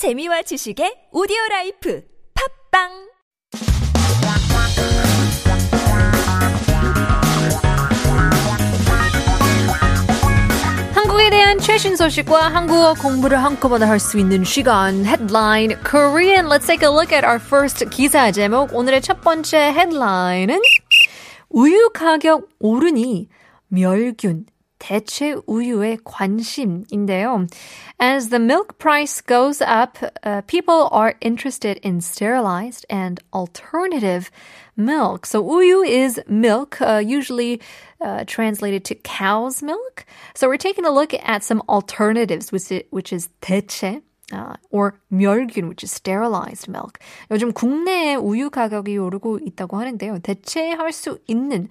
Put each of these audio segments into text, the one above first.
재미와 지식의 오디오 라이프 팟빵 한국에 대한 최신 소식과 한국어 공부를 한꺼번에 할 수 있는 시간 Headline Korean. Let's take a look at our first 기사 제목. 오늘의 첫 번째 헤드라인은 우유 가격 오르니 멸균 대체 우유에 관심인데요. As the milk price goes up, uh, people are interested in sterilized and alternative milk. So 우유 is milk, uh, usually uh, translated to cow's milk. So we're taking a look at some alternatives, which is, which is 대체. Uh, or 멸균, which is sterilized milk. 요즘 국내에 우유 가격이 오르고 있다고 하는데요. 대체할 수 있는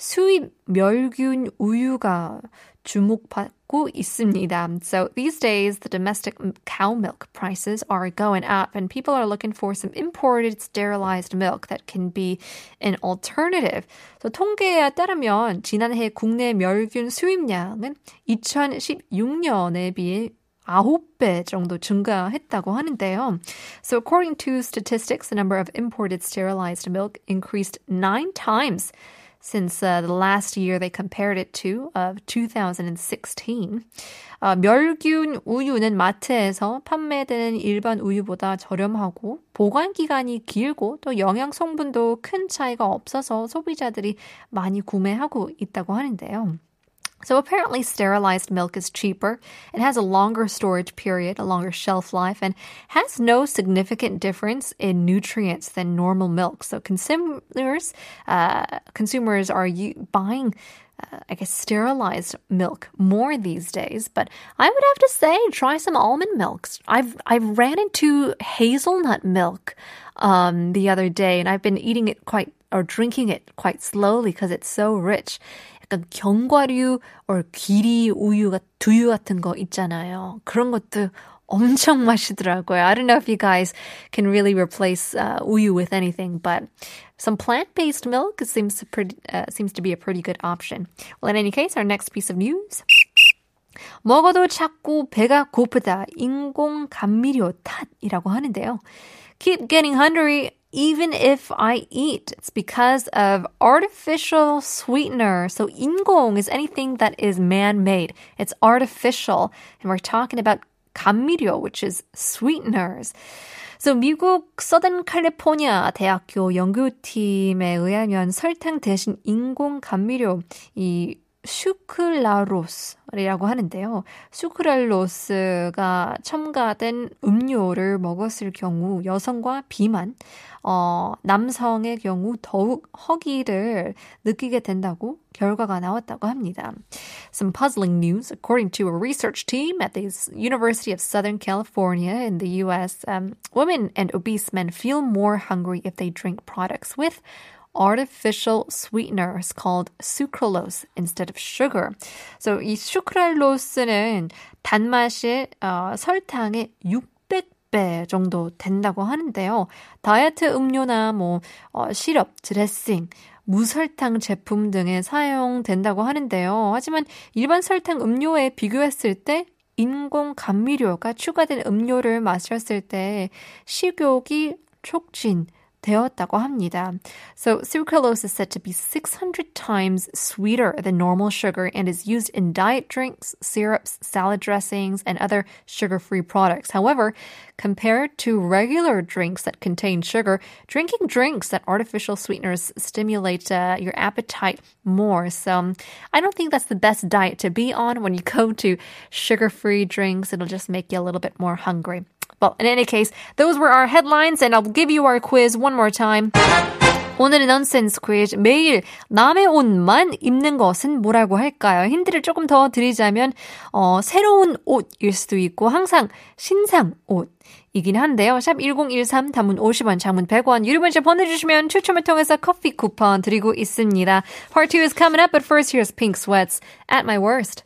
수입 멸균 우유가 주목받고 있습니다. So these days, the domestic cow milk prices are going up, and people are looking for some imported sterilized milk that can be an alternative. So 통계에 따르면 지난해 국내 멸균 수입량은 2016년에 비해 9배 정도 증가했다고 하는데요. So according to statistics, the number of imported sterilized milk increased nine times since uh, the last year they compared it to of 2016. 어, 멸균 우유는 마트에서 판매되는 일반 우유보다 저렴하고 보관 기간이 길고 또 영양 성분도 큰 차이가 없어서 소비자들이 많이 구매하고 있다고 하는데요. So apparently sterilized milk is cheaper. It has a longer storage period, a longer shelf life, and has no significant difference in nutrients than normal milk. So consumers, uh, consumers are u- buying uh, I guess sterilized milk more these days, but I would have to say try some almond milks. I've I've ran into hazelnut milk um, the other day, and I've been eating it quite or drinking it quite slowly because it's so rich. 약간 견과류 or 귀리 우유 두유 같은 거 있잖아요. 그런 것도 엄청 맛있더라고요. I don't know if you guys can really replace uh, 우유 with anything, but some plant-based milk seems pretty, uh, seems to be a pretty good option. Well, in any case, our next piece of news. 먹어도 자꾸 배가 고프다. 인공 감미료 탓이라고 하는데요. Keep getting hungry even if I eat. It's because of artificial sweetener. So 인공 is anything that is man-made. It's artificial. And we're talking about 감미료, which is sweeteners. So 미국 서던 캘리포니아 대학교 연구팀에 의하면 설탕 대신 인공 감미료 이 슈클라로스라고 하는데요. 슈크랄로스가 첨가된 음료를 먹었을 경우 여성과 비만, 어, 남성의 경우 더욱 허기를 느끼게 된다고 결과가 나왔다고 합니다. Some puzzling news. According to a research team at the University of Southern California in the U.S., um, women and obese men feel more hungry if they drink products with artificial sweeteners called sucralose instead of sugar. So 이 sucralose는 단맛이 어, 설탕의 600배 정도 된다고 하는데요. 다이어트 음료나 뭐 어, 시럽, 드레싱, 무설탕 제품 등에 사용된다고 하는데요. 하지만 일반 설탕 음료에 비교했을 때 인공 감미료가 추가된 음료를 마셨을 때 식욕이 촉진 되었다고 합니다. So sucralose is said to be 600 times sweeter than normal sugar and is used in diet drinks, syrups, salad dressings, and other sugar-free products. However, compared to regular drinks that contain sugar, drinking drinks that artificial sweeteners stimulate uh, your appetite more. So I don't think that's the best diet to be on. When you go to sugar-free drinks, it'll just make you a little bit more hungry. Well, in any case, those were our headlines, and I'll give you our quiz one more time. 오늘의 nonsense quiz. 매일 남의 옷만 입는 것은 뭐라고 할까요? 힌트를 조금 더 드리자면, 어, 새로운 옷일 수도 있고, 항상 신상 옷. 이긴 한데요. 샵 1013, 단문 50원, 장문 100원, 유료 문자 보내주시면 추첨을 통해서 커피 쿠폰 드리고 있습니다. Part 2 is coming up, but first here's Pink Sweats at my worst.